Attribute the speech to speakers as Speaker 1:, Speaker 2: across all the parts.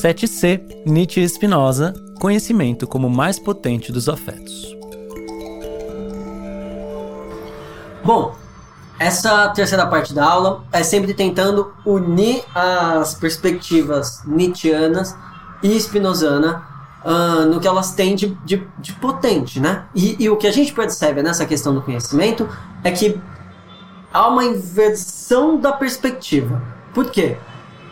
Speaker 1: 7c, Nietzsche e Spinoza, conhecimento como mais potente dos afetos.
Speaker 2: Bom, essa terceira parte da aula é sempre tentando unir as perspectivas nietzschianas e spinozana uh, no que elas têm de, de, de potente, né? E, e, o que a gente percebe nessa questão do conhecimento é que há uma inversão da perspectiva. Por quê?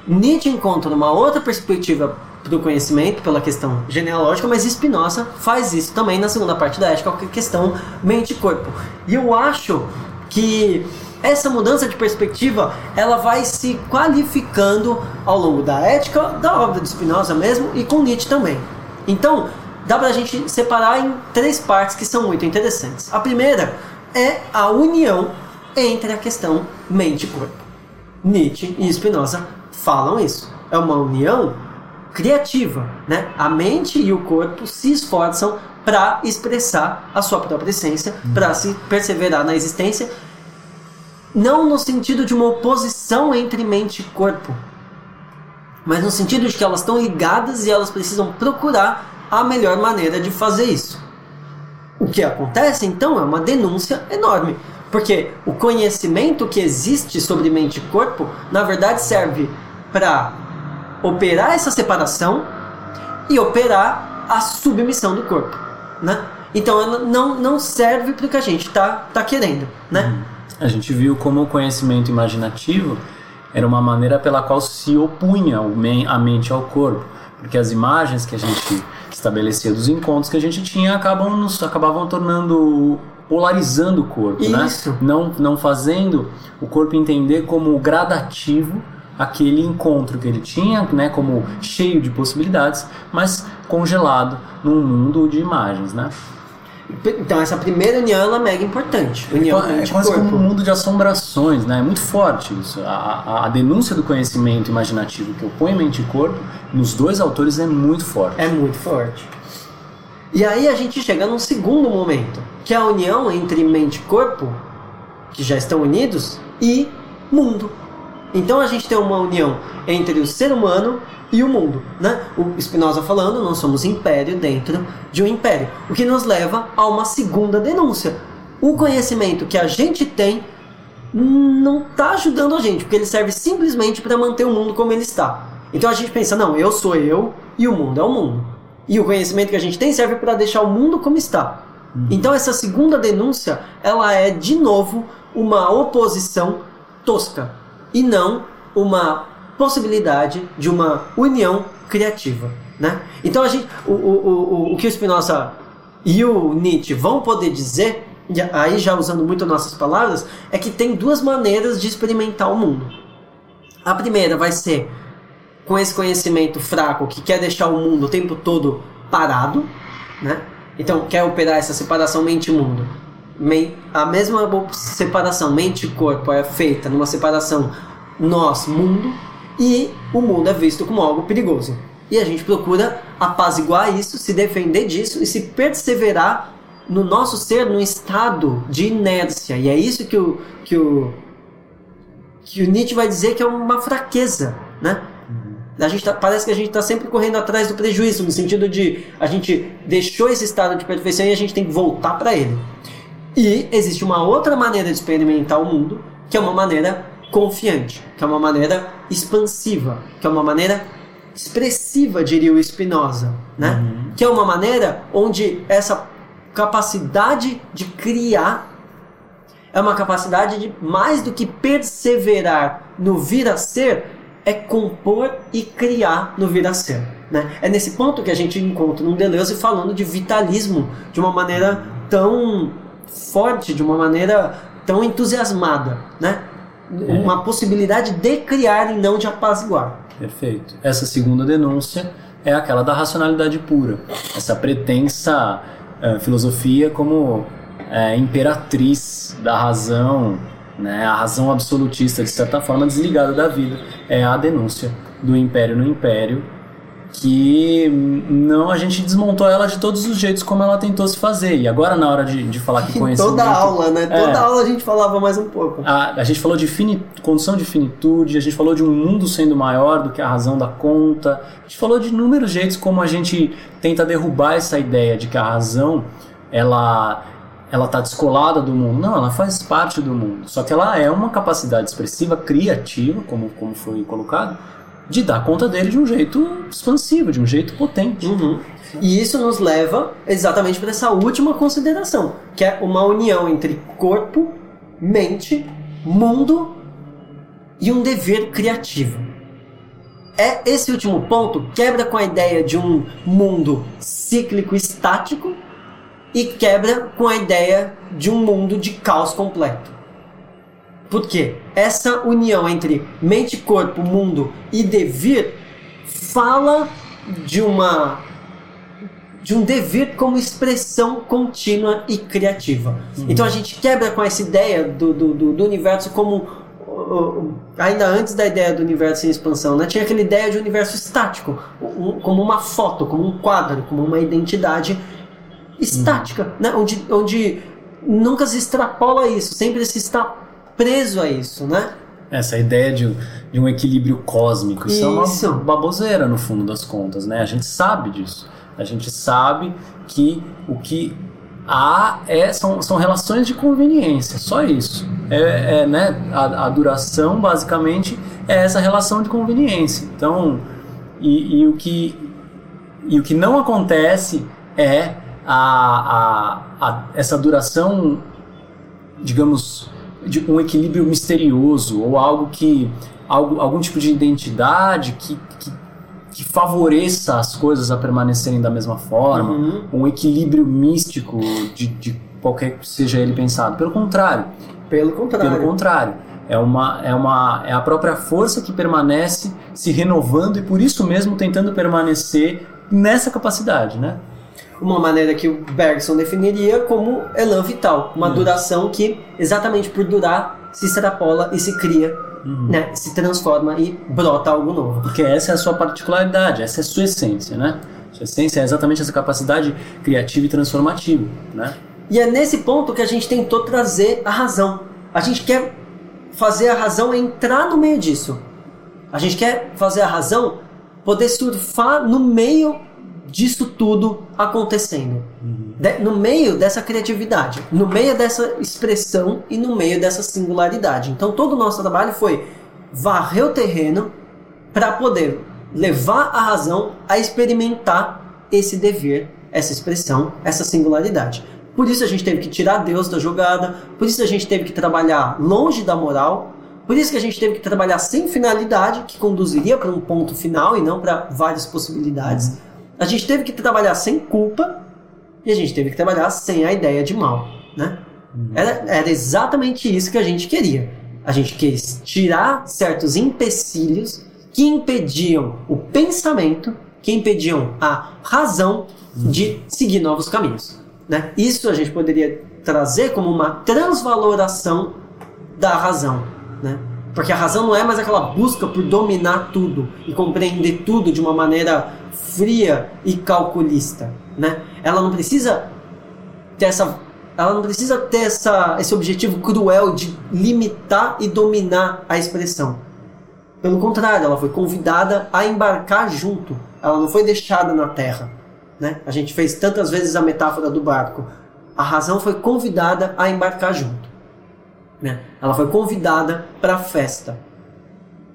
Speaker 2: Nietzsche encontra uma outra perspectiva do conhecimento pela questão genealógica, mas Spinoza faz isso também na segunda parte da ética, que é a questão mente corpo. E eu acho que essa mudança de perspectiva ela vai se qualificando ao longo da ética, da obra de Spinoza mesmo e com Nietzsche também. Então, dá pra gente separar em três partes que são muito interessantes. A primeira é a união entre a questão mente e corpo. Nietzsche e Spinoza falam isso. É uma união criativa, né? A mente e o corpo se esforçam para expressar a sua própria essência, uhum. para se perseverar na existência, não no sentido de uma oposição entre mente e corpo, mas no sentido de que elas estão ligadas e elas precisam procurar a melhor maneira de fazer isso. O que acontece então é uma denúncia enorme, porque o conhecimento que existe sobre mente e corpo, na verdade, serve para operar essa separação e operar a submissão do corpo, né? Então ela não, não serve para o que a gente está tá querendo, né? Hum.
Speaker 1: A gente viu como o conhecimento imaginativo era uma maneira pela qual se opunha a mente ao corpo, porque as imagens que a gente estabelecia dos encontros que a gente tinha acabam nos acabavam tornando polarizando o corpo, né? Isso. né? Não não fazendo o corpo entender como gradativo aquele encontro que ele tinha, né, como cheio de possibilidades, mas congelado num mundo de imagens, né?
Speaker 2: Então essa primeira união é mega importante. União
Speaker 1: é, é quase como um mundo de assombrações, né? É muito forte isso. A, a, a, denúncia do conhecimento imaginativo que opõe mente e corpo nos dois autores é muito forte.
Speaker 2: É muito forte. E aí a gente chega num segundo momento, que é a união entre mente e corpo, que já estão unidos, e mundo. Então a gente tem uma união entre o ser humano e o mundo, né? O Spinoza falando, nós somos império dentro de um império, o que nos leva a uma segunda denúncia. O conhecimento que a gente tem não está ajudando a gente, porque ele serve simplesmente para manter o mundo como ele está. Então a gente pensa, não, eu sou eu e o mundo é o mundo. E o conhecimento que a gente tem serve para deixar o mundo como está. Uhum. Então essa segunda denúncia, ela é de novo uma oposição tosca e não uma possibilidade de uma união criativa. Né? Então a gente, o, o, o, o que o Spinoza e o Nietzsche vão poder dizer, aí já usando muito nossas palavras, é que tem duas maneiras de experimentar o mundo. A primeira vai ser com esse conhecimento fraco que quer deixar o mundo o tempo todo parado, né? Então quer operar essa separação mente-mundo. A mesma separação mente-corpo é feita numa separação nós-mundo e o mundo é visto como algo perigoso. E a gente procura apaziguar isso, se defender disso e se perseverar no nosso ser num estado de inércia. E é isso que o, que o, que o Nietzsche vai dizer que é uma fraqueza, né? A gente tá, parece que a gente está sempre correndo atrás do prejuízo, no sentido de a gente deixou esse estado de perfeição e a gente tem que voltar para ele. E existe uma outra maneira de experimentar o mundo, que é uma maneira confiante, que é uma maneira expansiva, que é uma maneira expressiva, diria o Spinoza, né? Uhum. Que é uma maneira onde essa capacidade de criar é uma capacidade de mais do que perseverar no vir a ser, é compor e criar no vir a ser. Né? É nesse ponto que a gente encontra um Deleuze falando de vitalismo de uma maneira tão forte, de uma maneira tão entusiasmada. Né? É. uma possibilidade de criar e não de apaziguar.
Speaker 1: Perfeito. Essa segunda denúncia é aquela da racionalidade pura, essa pretensa uh, filosofia como uh, imperatriz da razão, né, a razão absolutista, de certa forma, desligada da vida, é a denúncia do império no império, que não a gente desmontou ela de todos os jeitos como ela tentou se fazer. E agora na hora de, de falar que conhecimento...
Speaker 2: Toda aula, né?
Speaker 1: É.
Speaker 2: Toda aula a gente falava mais um pouco.
Speaker 1: A, a gente falou de fini, condição de finitude, a gente falou de um mundo sendo maior do que a razão da conta, a gente falou de inúmeros jeitos como a gente tenta derrubar essa ideia de que a razão ela ela está descolada do mundo. Não, ela faz parte do mundo. Só que ela é uma capacidade expressiva, criativa, como, como foi colocado, de dar conta dele de um jeito expansivo, de um jeito potente.
Speaker 2: Uhum. E isso nos leva exatamente para essa última consideração, que é uma união entre corpo, mente, mundo e um dever criativo. É esse último ponto quebra com a ideia de um mundo cíclico estático e quebra com a ideia de um mundo de caos completo. Por quê? Essa união entre mente, corpo, mundo e devir fala de uma de um dever como expressão contínua e criativa. Uhum. Então a gente quebra com essa ideia do, do, do, do universo como ainda antes da ideia do universo em expansão, né? tinha aquela ideia de universo estático, como uma foto, como um quadro, como uma identidade estática, uhum. né? onde, onde nunca se extrapola isso, sempre se está preso a isso, né?
Speaker 1: Essa ideia de, de um equilíbrio cósmico, isso, isso, é uma baboseira no fundo das contas, né? A gente sabe disso. A gente sabe que o que há é, são, são relações de conveniência, só isso. É, é né? A, a, duração, basicamente, é essa relação de conveniência. Então, e, e, o, que, e o que não acontece é a, a, a, essa duração, digamos, de um equilíbrio misterioso ou algo que algo, algum tipo de identidade que, que, que favoreça as coisas a permanecerem da mesma forma, uhum. um equilíbrio místico de, de qualquer que seja ele pensado. Pelo contrário.
Speaker 2: Pelo contrário.
Speaker 1: Pelo contrário. É, uma, é, uma, é a própria força que permanece se renovando e por isso mesmo tentando permanecer nessa capacidade, né?
Speaker 2: Uma maneira que o Bergson definiria como elan vital, uma uhum. duração que, exatamente por durar, se extrapola e se cria, uhum. né? se transforma e brota algo novo.
Speaker 1: Porque essa é a sua particularidade, essa é a sua essência, né? Sua essência é exatamente essa capacidade criativa e transformativa, né?
Speaker 2: E é nesse ponto que a gente tentou trazer a razão. A gente quer fazer a razão entrar no meio disso. A gente quer fazer a razão poder surfar no meio disso tudo acontecendo. Uhum. De, no meio dessa criatividade, no meio dessa expressão e no meio dessa singularidade. Então todo o nosso trabalho foi varrer o terreno para poder levar a razão a experimentar esse dever, essa expressão, essa singularidade. Por isso a gente teve que tirar Deus da jogada, por isso a gente teve que trabalhar longe da moral, por isso que a gente teve que trabalhar sem finalidade, que conduziria para um ponto final e não para várias possibilidades. A gente teve que trabalhar sem culpa e a gente teve que trabalhar sem a ideia de mal, né? Uhum. Era, era exatamente isso que a gente queria. A gente quis tirar certos empecilhos que impediam o pensamento, que impediam a razão uhum. de seguir novos caminhos. Né? Isso a gente poderia trazer como uma transvaloração da razão. Né? Porque a razão não é mais aquela busca por dominar tudo e compreender tudo de uma maneira fria e calculista, né? Ela não precisa ter essa ela não precisa ter essa, esse objetivo cruel de limitar e dominar a expressão. Pelo contrário, ela foi convidada a embarcar junto. Ela não foi deixada na terra. Né? A gente fez tantas vezes a metáfora do barco. A razão foi convidada a embarcar junto. Né? Ela foi convidada para a festa.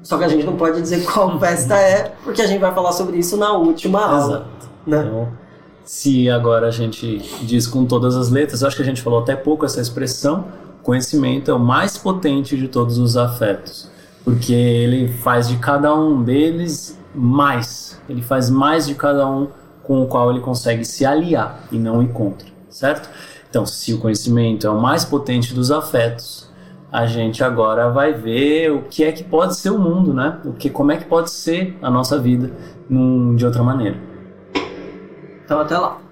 Speaker 2: Só que a gente não pode dizer qual festa é, porque a gente vai falar sobre isso na última aula. Exato. Né? Então,
Speaker 1: se agora a gente diz com todas as letras, eu acho que a gente falou até pouco essa expressão, conhecimento é o mais potente de todos os afetos, porque ele faz de cada um deles mais, ele faz mais de cada um com o qual ele consegue se aliar e não ir contra, certo? Então, se o conhecimento é o mais potente dos afetos, a gente agora vai ver o que é que pode ser o mundo, né? O que, como é que pode ser a nossa vida num, de outra maneira.
Speaker 2: Então até lá.